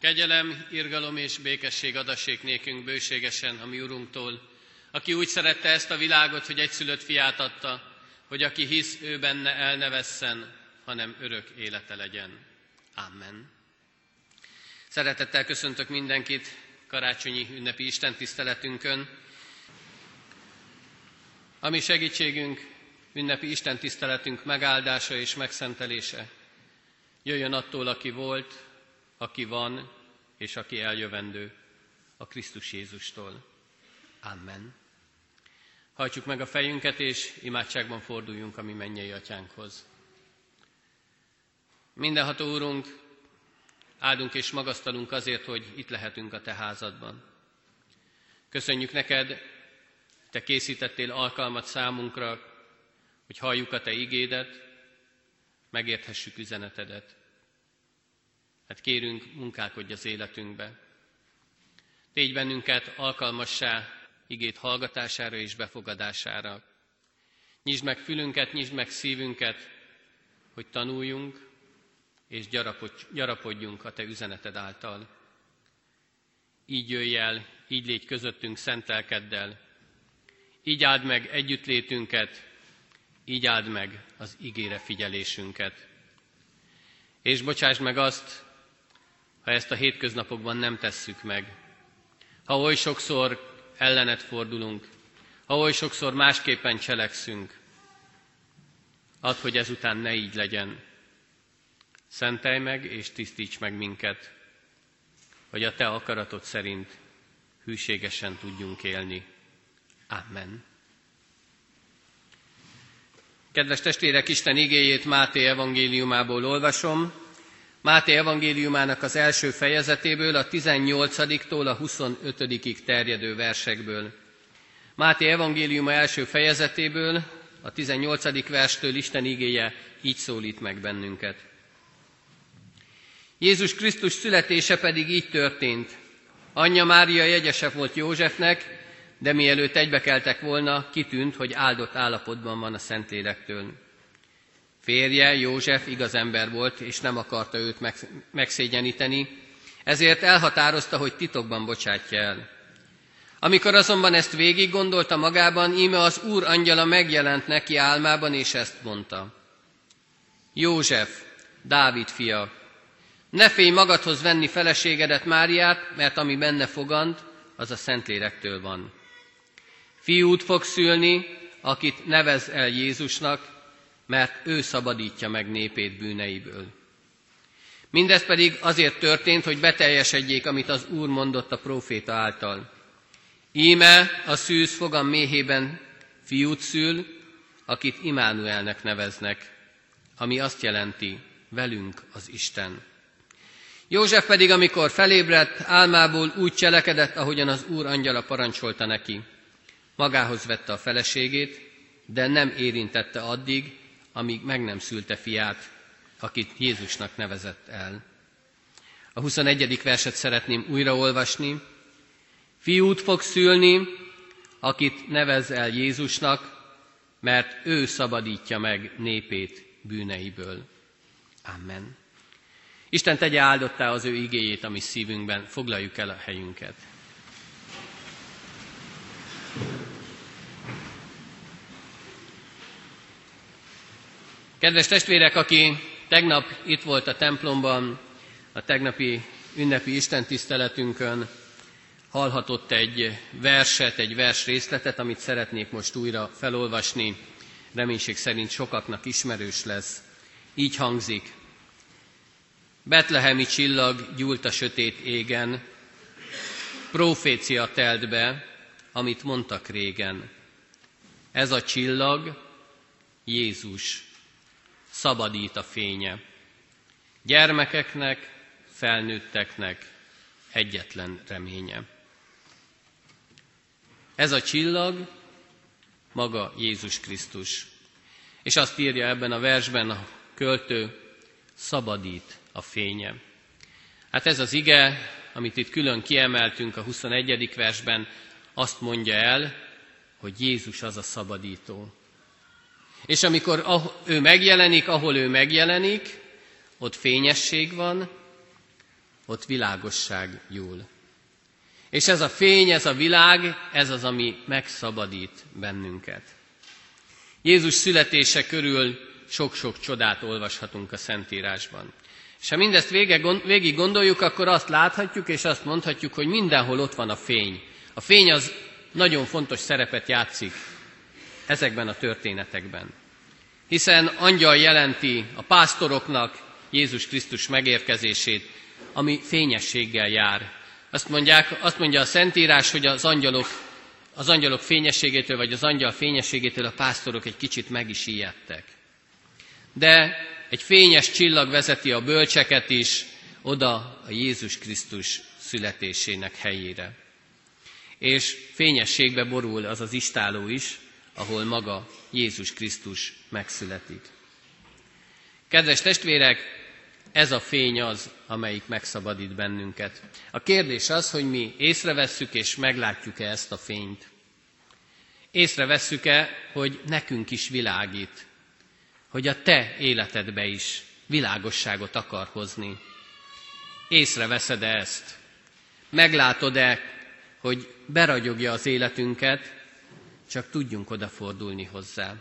Kegyelem, irgalom és békesség adassék nékünk bőségesen a mi Urunktól, aki úgy szerette ezt a világot, hogy egyszülött fiát adta, hogy aki hisz ő benne el ne vesszen, hanem örök élete legyen. Amen. Szeretettel köszöntök mindenkit karácsonyi ünnepi Isten tiszteletünkön. Ami segítségünk, ünnepi Isten tiszteletünk megáldása és megszentelése jöjjön attól, aki volt, aki van, és aki eljövendő, a Krisztus Jézustól. Amen. Hajtsuk meg a fejünket, és imádságban forduljunk a mi mennyei atyánkhoz. Mindenható Úrunk, áldunk és magasztalunk azért, hogy itt lehetünk a Te házadban. Köszönjük neked, Te készítettél alkalmat számunkra, hogy halljuk a Te igédet, megérthessük üzenetedet. Hát kérünk, munkálkodj az életünkbe. Tégy bennünket alkalmassá igét hallgatására és befogadására. Nyisd meg fülünket, nyisd meg szívünket, hogy tanuljunk és gyarapodjunk a Te üzeneted által. Így jöjj el, így légy közöttünk szentelkeddel, így áld meg együttlétünket, így áld meg az ígére figyelésünket. És bocsáss meg azt, ha ezt a hétköznapokban nem tesszük meg. Ha oly sokszor ellenet fordulunk, ha oly sokszor másképpen cselekszünk, add, hogy ezután ne így legyen. Szentelj meg és tisztíts meg minket, hogy a Te akaratod szerint hűségesen tudjunk élni. Amen. Kedves testvérek, Isten igéjét Máté evangéliumából olvasom. Máté evangéliumának az első fejezetéből, a 18-tól a 25 terjedő versekből. Máté evangéliuma első fejezetéből, a 18. verstől Isten igéje így szólít meg bennünket. Jézus Krisztus születése pedig így történt. Anyja Mária jegyese volt Józsefnek, de mielőtt egybekeltek volna, kitűnt, hogy áldott állapotban van a Szentlélektől. Férje, József igaz ember volt, és nem akarta őt megszégyeníteni, ezért elhatározta, hogy titokban bocsátja el. Amikor azonban ezt végig gondolta magában, íme az Úr angyala megjelent neki álmában, és ezt mondta. József, Dávid fia, ne félj magadhoz venni feleségedet Máriát, mert ami benne fogant, az a Szentlélektől van. Fiút fog szülni, akit nevez el Jézusnak, mert ő szabadítja meg népét bűneiből. Mindez pedig azért történt, hogy beteljesedjék, amit az Úr mondott a próféta által. Íme a szűz fogam méhében fiút szül, akit Imánuelnek neveznek, ami azt jelenti, velünk az Isten. József pedig, amikor felébredt, álmából úgy cselekedett, ahogyan az Úr angyala parancsolta neki. Magához vette a feleségét, de nem érintette addig, amíg meg nem szülte fiát, akit Jézusnak nevezett el. A 21. verset szeretném újraolvasni. Fiút fog szülni, akit nevez el Jézusnak, mert ő szabadítja meg népét bűneiből. Amen. Isten tegye áldottá az ő igéjét a mi szívünkben, foglaljuk el a helyünket. Kedves testvérek, aki tegnap itt volt a templomban, a tegnapi ünnepi istentiszteletünkön, hallhatott egy verset, egy vers részletet, amit szeretnék most újra felolvasni. Reménység szerint sokaknak ismerős lesz. Így hangzik. Betlehemi csillag gyúlt a sötét égen, profécia telt be, amit mondtak régen. Ez a csillag Jézus szabadít a fénye. Gyermekeknek, felnőtteknek egyetlen reménye. Ez a csillag maga Jézus Krisztus. És azt írja ebben a versben a költő, szabadít a fénye. Hát ez az ige, amit itt külön kiemeltünk a 21. versben, azt mondja el, hogy Jézus az a szabadító. És amikor ő megjelenik, ahol ő megjelenik, ott fényesség van, ott világosság gyúl. És ez a fény, ez a világ, ez az, ami megszabadít bennünket. Jézus születése körül sok-sok csodát olvashatunk a Szentírásban. És ha mindezt végig gondoljuk, akkor azt láthatjuk, és azt mondhatjuk, hogy mindenhol ott van a fény. A fény az nagyon fontos szerepet játszik ezekben a történetekben. Hiszen angyal jelenti a pásztoroknak Jézus Krisztus megérkezését, ami fényességgel jár. Azt, mondják, azt mondja a Szentírás, hogy az angyalok, az angyalok fényességétől, vagy az angyal fényességétől a pásztorok egy kicsit meg is ijedtek. De egy fényes csillag vezeti a bölcseket is oda a Jézus Krisztus születésének helyére. És fényességbe borul az az istáló is, ahol maga Jézus Krisztus megszületik. Kedves testvérek, ez a fény az, amelyik megszabadít bennünket. A kérdés az, hogy mi észrevesszük és meglátjuk-e ezt a fényt. Észrevesszük-e, hogy nekünk is világít, hogy a te életedbe is világosságot akar hozni. Észreveszed-e ezt? Meglátod-e, hogy beragyogja az életünket, csak tudjunk odafordulni hozzá.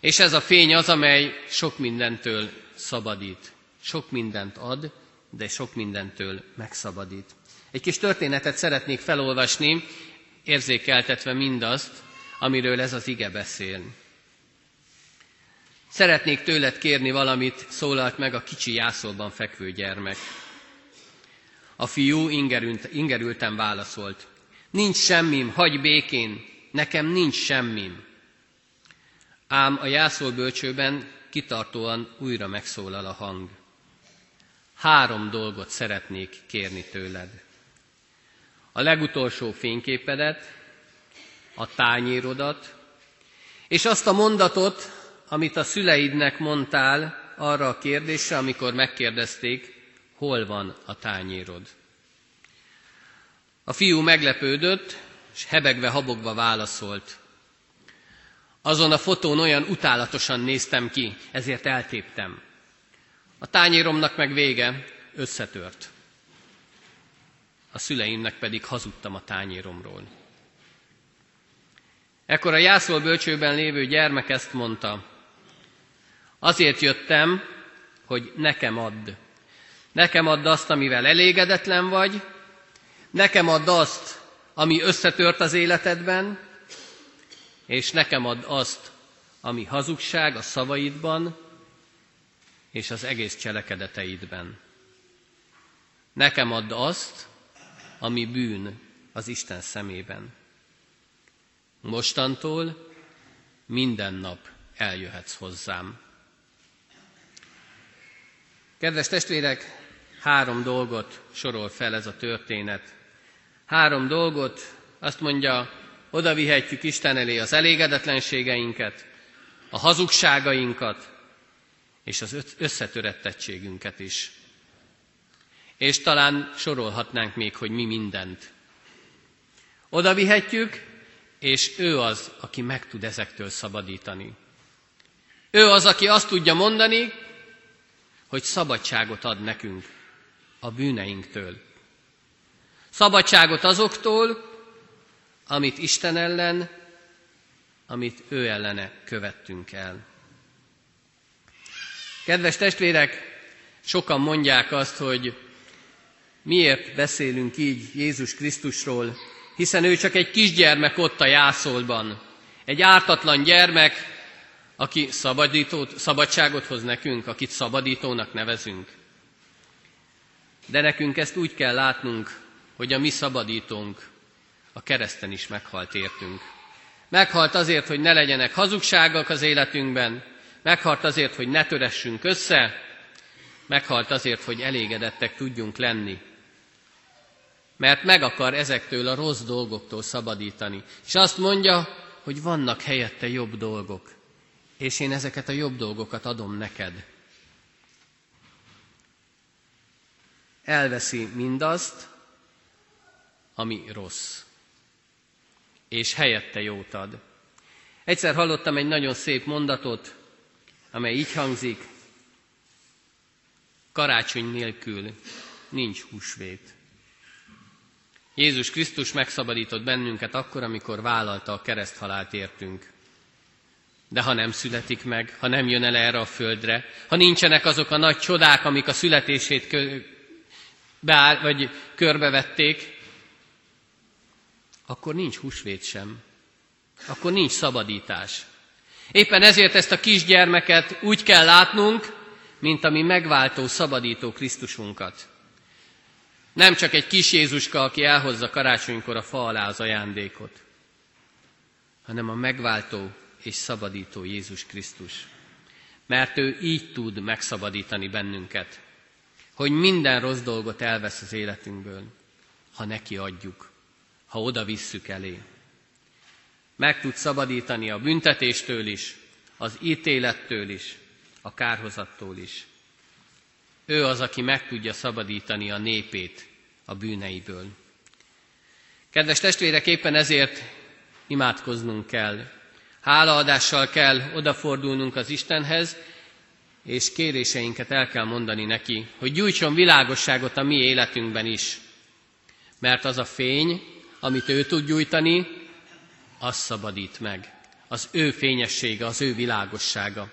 És ez a fény az, amely sok mindentől szabadít. Sok mindent ad, de sok mindentől megszabadít. Egy kis történetet szeretnék felolvasni, érzékeltetve mindazt, amiről ez az ige beszél. Szeretnék tőled kérni valamit, szólalt meg a kicsi jászolban fekvő gyermek. A fiú ingerült, ingerülten válaszolt. Nincs semmim, hagy békén, nekem nincs semmim. Ám a jászolbölcsőben kitartóan újra megszólal a hang. Három dolgot szeretnék kérni tőled. A legutolsó fényképedet, a tányérodat, és azt a mondatot, amit a szüleidnek mondtál arra a kérdésre, amikor megkérdezték, hol van a tányérod. A fiú meglepődött, és hebegve, habogva válaszolt. Azon a fotón olyan utálatosan néztem ki, ezért eltéptem. A tányéromnak meg vége, összetört. A szüleimnek pedig hazudtam a tányéromról. Ekkor a jászol bölcsőben lévő gyermek ezt mondta, Azért jöttem, hogy nekem add. Nekem add azt, amivel elégedetlen vagy, nekem add azt, ami összetört az életedben, és nekem add azt, ami hazugság a szavaidban és az egész cselekedeteidben. Nekem add azt, ami bűn az Isten szemében. Mostantól minden nap eljöhetsz hozzám. Kedves testvérek, három dolgot sorol fel ez a történet. Három dolgot, azt mondja, oda vihetjük Isten elé az elégedetlenségeinket, a hazugságainkat, és az összetörettettségünket is. És talán sorolhatnánk még, hogy mi mindent. Oda vihetjük, és ő az, aki meg tud ezektől szabadítani. Ő az, aki azt tudja mondani, hogy szabadságot ad nekünk a bűneinktől. Szabadságot azoktól, amit Isten ellen, amit ő ellene követtünk el. Kedves testvérek, sokan mondják azt, hogy miért beszélünk így Jézus Krisztusról, hiszen ő csak egy kisgyermek ott a jászolban. Egy ártatlan gyermek, aki szabadítót, szabadságot hoz nekünk, akit szabadítónak nevezünk. De nekünk ezt úgy kell látnunk, hogy a mi szabadítónk a kereszten is meghalt értünk. Meghalt azért, hogy ne legyenek hazugságok az életünkben, meghalt azért, hogy ne töressünk össze, meghalt azért, hogy elégedettek tudjunk lenni. Mert meg akar ezektől a rossz dolgoktól szabadítani. És azt mondja, hogy vannak helyette jobb dolgok és én ezeket a jobb dolgokat adom neked. Elveszi mindazt, ami rossz, és helyette jót ad. Egyszer hallottam egy nagyon szép mondatot, amely így hangzik, Karácsony nélkül nincs húsvét. Jézus Krisztus megszabadított bennünket akkor, amikor vállalta a kereszthalált értünk. De ha nem születik meg, ha nem jön el erre a földre, ha nincsenek azok a nagy csodák, amik a születését kö- beáll, vagy körbevették, akkor nincs húsvét sem. Akkor nincs szabadítás. Éppen ezért ezt a kisgyermeket úgy kell látnunk, mint ami megváltó, szabadító Krisztusunkat. Nem csak egy kis Jézuska, aki elhozza karácsonykor a fa alá az ajándékot, hanem a megváltó és szabadító Jézus Krisztus. Mert ő így tud megszabadítani bennünket, hogy minden rossz dolgot elvesz az életünkből, ha neki adjuk, ha oda visszük elé. Meg tud szabadítani a büntetéstől is, az ítélettől is, a kárhozattól is. Ő az, aki meg tudja szabadítani a népét a bűneiből. Kedves testvérek, éppen ezért imádkoznunk kell. Hálaadással kell odafordulnunk az Istenhez, és kéréseinket el kell mondani neki, hogy gyújtson világosságot a mi életünkben is. Mert az a fény, amit ő tud gyújtani, az szabadít meg. Az ő fényessége, az ő világossága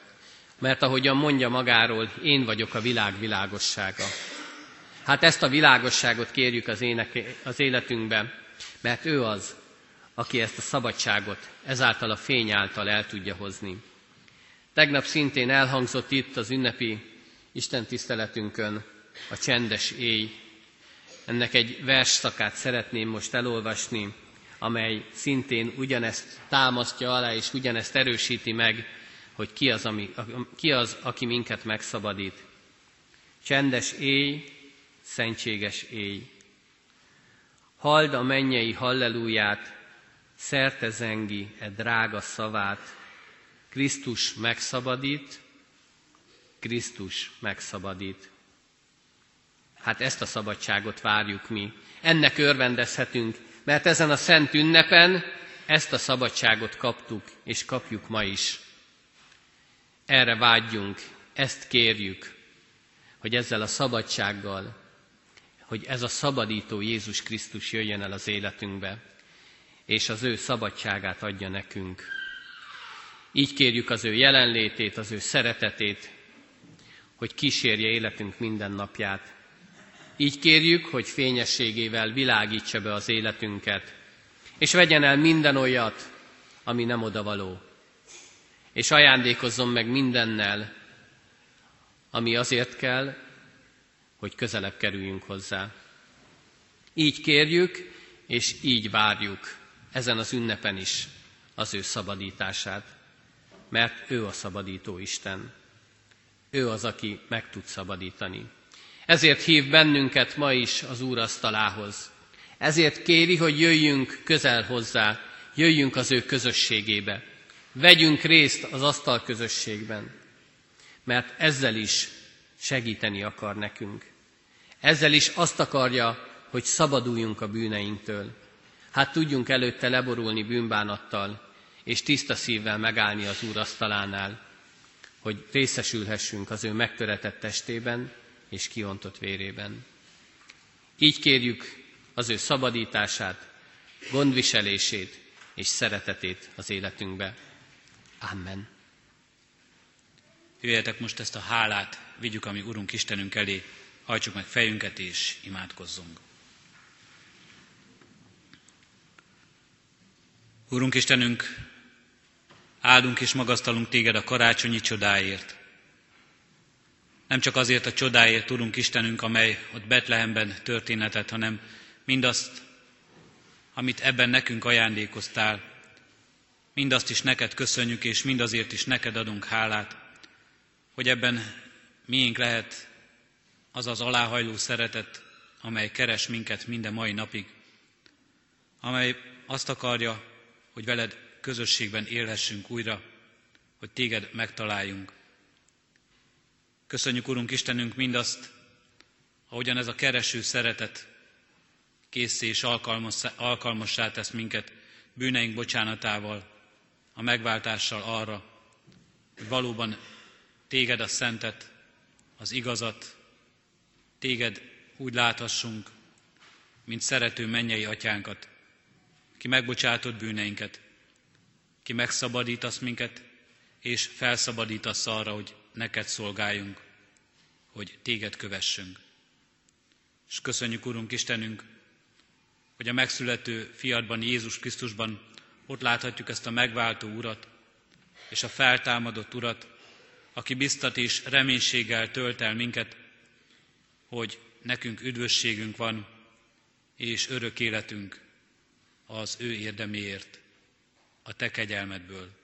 mert ahogyan mondja magáról, én vagyok a világ világossága. Hát ezt a világosságot kérjük az, éneke, az életünkben, mert ő az, aki ezt a szabadságot ezáltal a fény által el tudja hozni. Tegnap szintén elhangzott itt az ünnepi Isten tiszteletünkön a csendes éj. Ennek egy versszakát szeretném most elolvasni, amely szintén ugyanezt támasztja alá és ugyanezt erősíti meg, hogy ki az, ami, ki az, aki minket megszabadít. Csendes éj, szentséges éj. Hald a mennyei hallelúját, szerte zengi e drága szavát. Krisztus megszabadít, Krisztus megszabadít. Hát ezt a szabadságot várjuk mi. Ennek örvendezhetünk, mert ezen a szent ünnepen ezt a szabadságot kaptuk, és kapjuk ma is. Erre vágyjunk, ezt kérjük, hogy ezzel a szabadsággal, hogy ez a szabadító Jézus Krisztus jöjjön el az életünkbe, és az ő szabadságát adja nekünk. Így kérjük az ő jelenlétét, az ő szeretetét, hogy kísérje életünk minden napját. Így kérjük, hogy fényességével világítsa be az életünket, és vegyen el minden olyat, ami nem odavaló és ajándékozzon meg mindennel, ami azért kell, hogy közelebb kerüljünk hozzá. Így kérjük, és így várjuk ezen az ünnepen is az ő szabadítását, mert ő a szabadító Isten. Ő az, aki meg tud szabadítani. Ezért hív bennünket ma is az Úr asztalához. Ezért kéri, hogy jöjjünk közel hozzá, jöjjünk az ő közösségébe. Vegyünk részt az asztal közösségben, mert ezzel is segíteni akar nekünk. Ezzel is azt akarja, hogy szabaduljunk a bűneinktől. Hát tudjunk előtte leborulni bűnbánattal, és tiszta szívvel megállni az Úr asztalánál, hogy részesülhessünk az ő megtöretett testében és kiontott vérében. Így kérjük az ő szabadítását, gondviselését és szeretetét az életünkbe. Amen. Jöjjetek most ezt a hálát, vigyük a mi Urunk Istenünk elé, hajtsuk meg fejünket és imádkozzunk. Urunk Istenünk, áldunk és magasztalunk téged a karácsonyi csodáért. Nem csak azért a csodáért, Urunk Istenünk, amely ott Betlehemben történetet, hanem mindazt, amit ebben nekünk ajándékoztál, Mindazt is neked köszönjük, és mindazért is neked adunk hálát, hogy ebben miénk lehet az az aláhajló szeretet, amely keres minket minden mai napig, amely azt akarja, hogy veled közösségben élhessünk újra, hogy téged megtaláljunk. Köszönjük, Urunk Istenünk, mindazt, ahogyan ez a kereső szeretet készé és alkalmassá tesz minket bűneink bocsánatával, a megváltással arra, hogy valóban téged a szentet, az igazat, téged úgy láthassunk, mint szerető mennyei atyánkat, ki megbocsátott bűneinket, ki megszabadítasz minket, és felszabadítasz arra, hogy neked szolgáljunk, hogy téged kövessünk. És köszönjük, Urunk Istenünk, hogy a megszülető fiadban, Jézus Krisztusban ott láthatjuk ezt a megváltó Urat, és a feltámadott Urat, aki biztat és reménységgel tölt el minket, hogy nekünk üdvösségünk van, és örök életünk az ő érdeméért, a te kegyelmedből.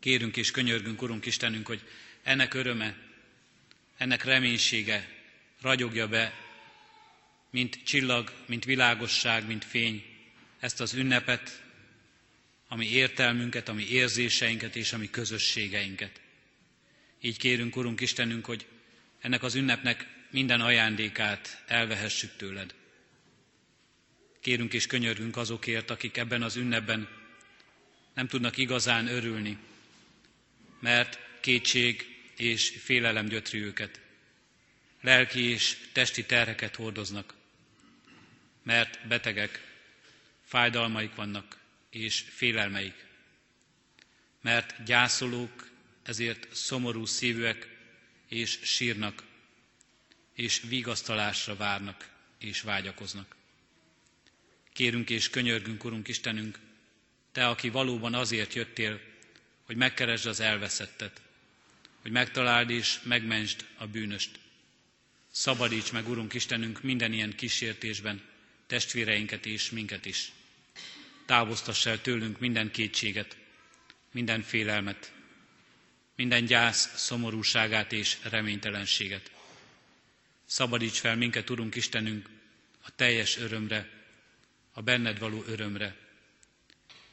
Kérünk és könyörgünk, Urunk Istenünk, hogy ennek öröme, ennek reménysége ragyogja be, mint csillag, mint világosság, mint fény, ezt az ünnepet, ami értelmünket, ami érzéseinket és ami közösségeinket. Így kérünk, Urunk Istenünk, hogy ennek az ünnepnek minden ajándékát elvehessük tőled. Kérünk és könyörgünk azokért, akik ebben az ünnepben nem tudnak igazán örülni, mert kétség és félelem gyötri őket. Lelki és testi terheket hordoznak, mert betegek, fájdalmaik vannak és félelmeik. Mert gyászolók, ezért szomorú szívűek és sírnak, és vigasztalásra várnak és vágyakoznak. Kérünk és könyörgünk, Urunk Istenünk, Te, aki valóban azért jöttél, hogy megkeresd az elveszettet, hogy megtaláld és megmentsd a bűnöst. Szabadíts meg, Urunk Istenünk, minden ilyen kísértésben, testvéreinket és minket is. Távoztass el tőlünk minden kétséget, minden félelmet, minden gyász szomorúságát és reménytelenséget. Szabadíts fel minket, Urunk Istenünk, a teljes örömre, a benned való örömre.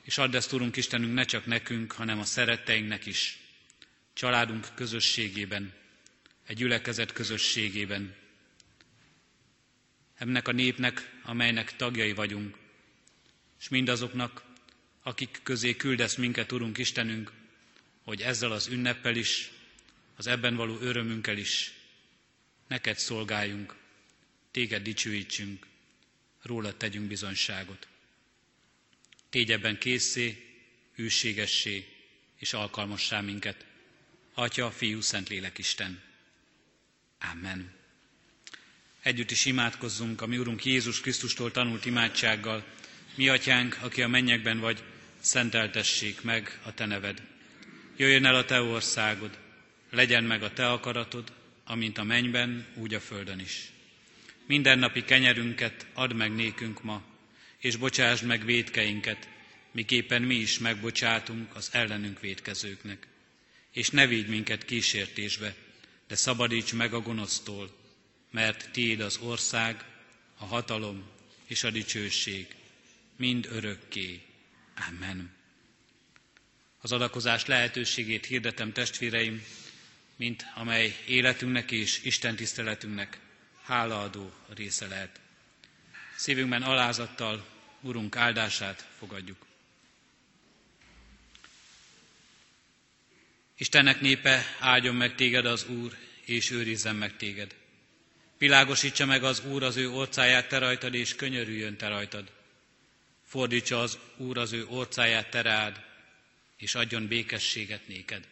És add ezt, Urunk Istenünk, ne csak nekünk, hanem a szeretteinknek is, családunk közösségében, egy gyülekezet közösségében, ennek a népnek, amelynek tagjai vagyunk, és mindazoknak, akik közé küldesz minket, Urunk Istenünk, hogy ezzel az ünneppel is, az ebben való örömünkkel is neked szolgáljunk, téged dicsőítsünk, róla tegyünk bizonyságot. Tégy ebben készé, hűségessé és alkalmassá minket. Atya, Fiú, Szentlélek Isten. Amen. Együtt is imádkozzunk a mi Urunk Jézus Krisztustól tanult imádsággal. Mi, Atyánk, aki a mennyekben vagy, szenteltessék meg a Te neved. Jöjjön el a Te országod, legyen meg a Te akaratod, amint a mennyben, úgy a földön is. Mindennapi kenyerünket add meg nékünk ma, és bocsásd meg védkeinket, miképpen mi is megbocsátunk az ellenünk védkezőknek. És ne védj minket kísértésbe, de szabadíts meg a gonosztól, mert tiéd az ország, a hatalom és a dicsőség, mind örökké. Amen. Az adakozás lehetőségét hirdetem testvéreim, mint amely életünknek és Isten tiszteletünknek hálaadó része lehet. Szívünkben alázattal Urunk áldását fogadjuk. Istennek népe, áldjon meg téged az Úr, és őrizzen meg téged. Világosítsa meg az Úr az ő orcáját te rajtad, és könyörüljön te rajtad. Fordítsa az Úr az ő orcáját te rád, és adjon békességet néked.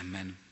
Amen.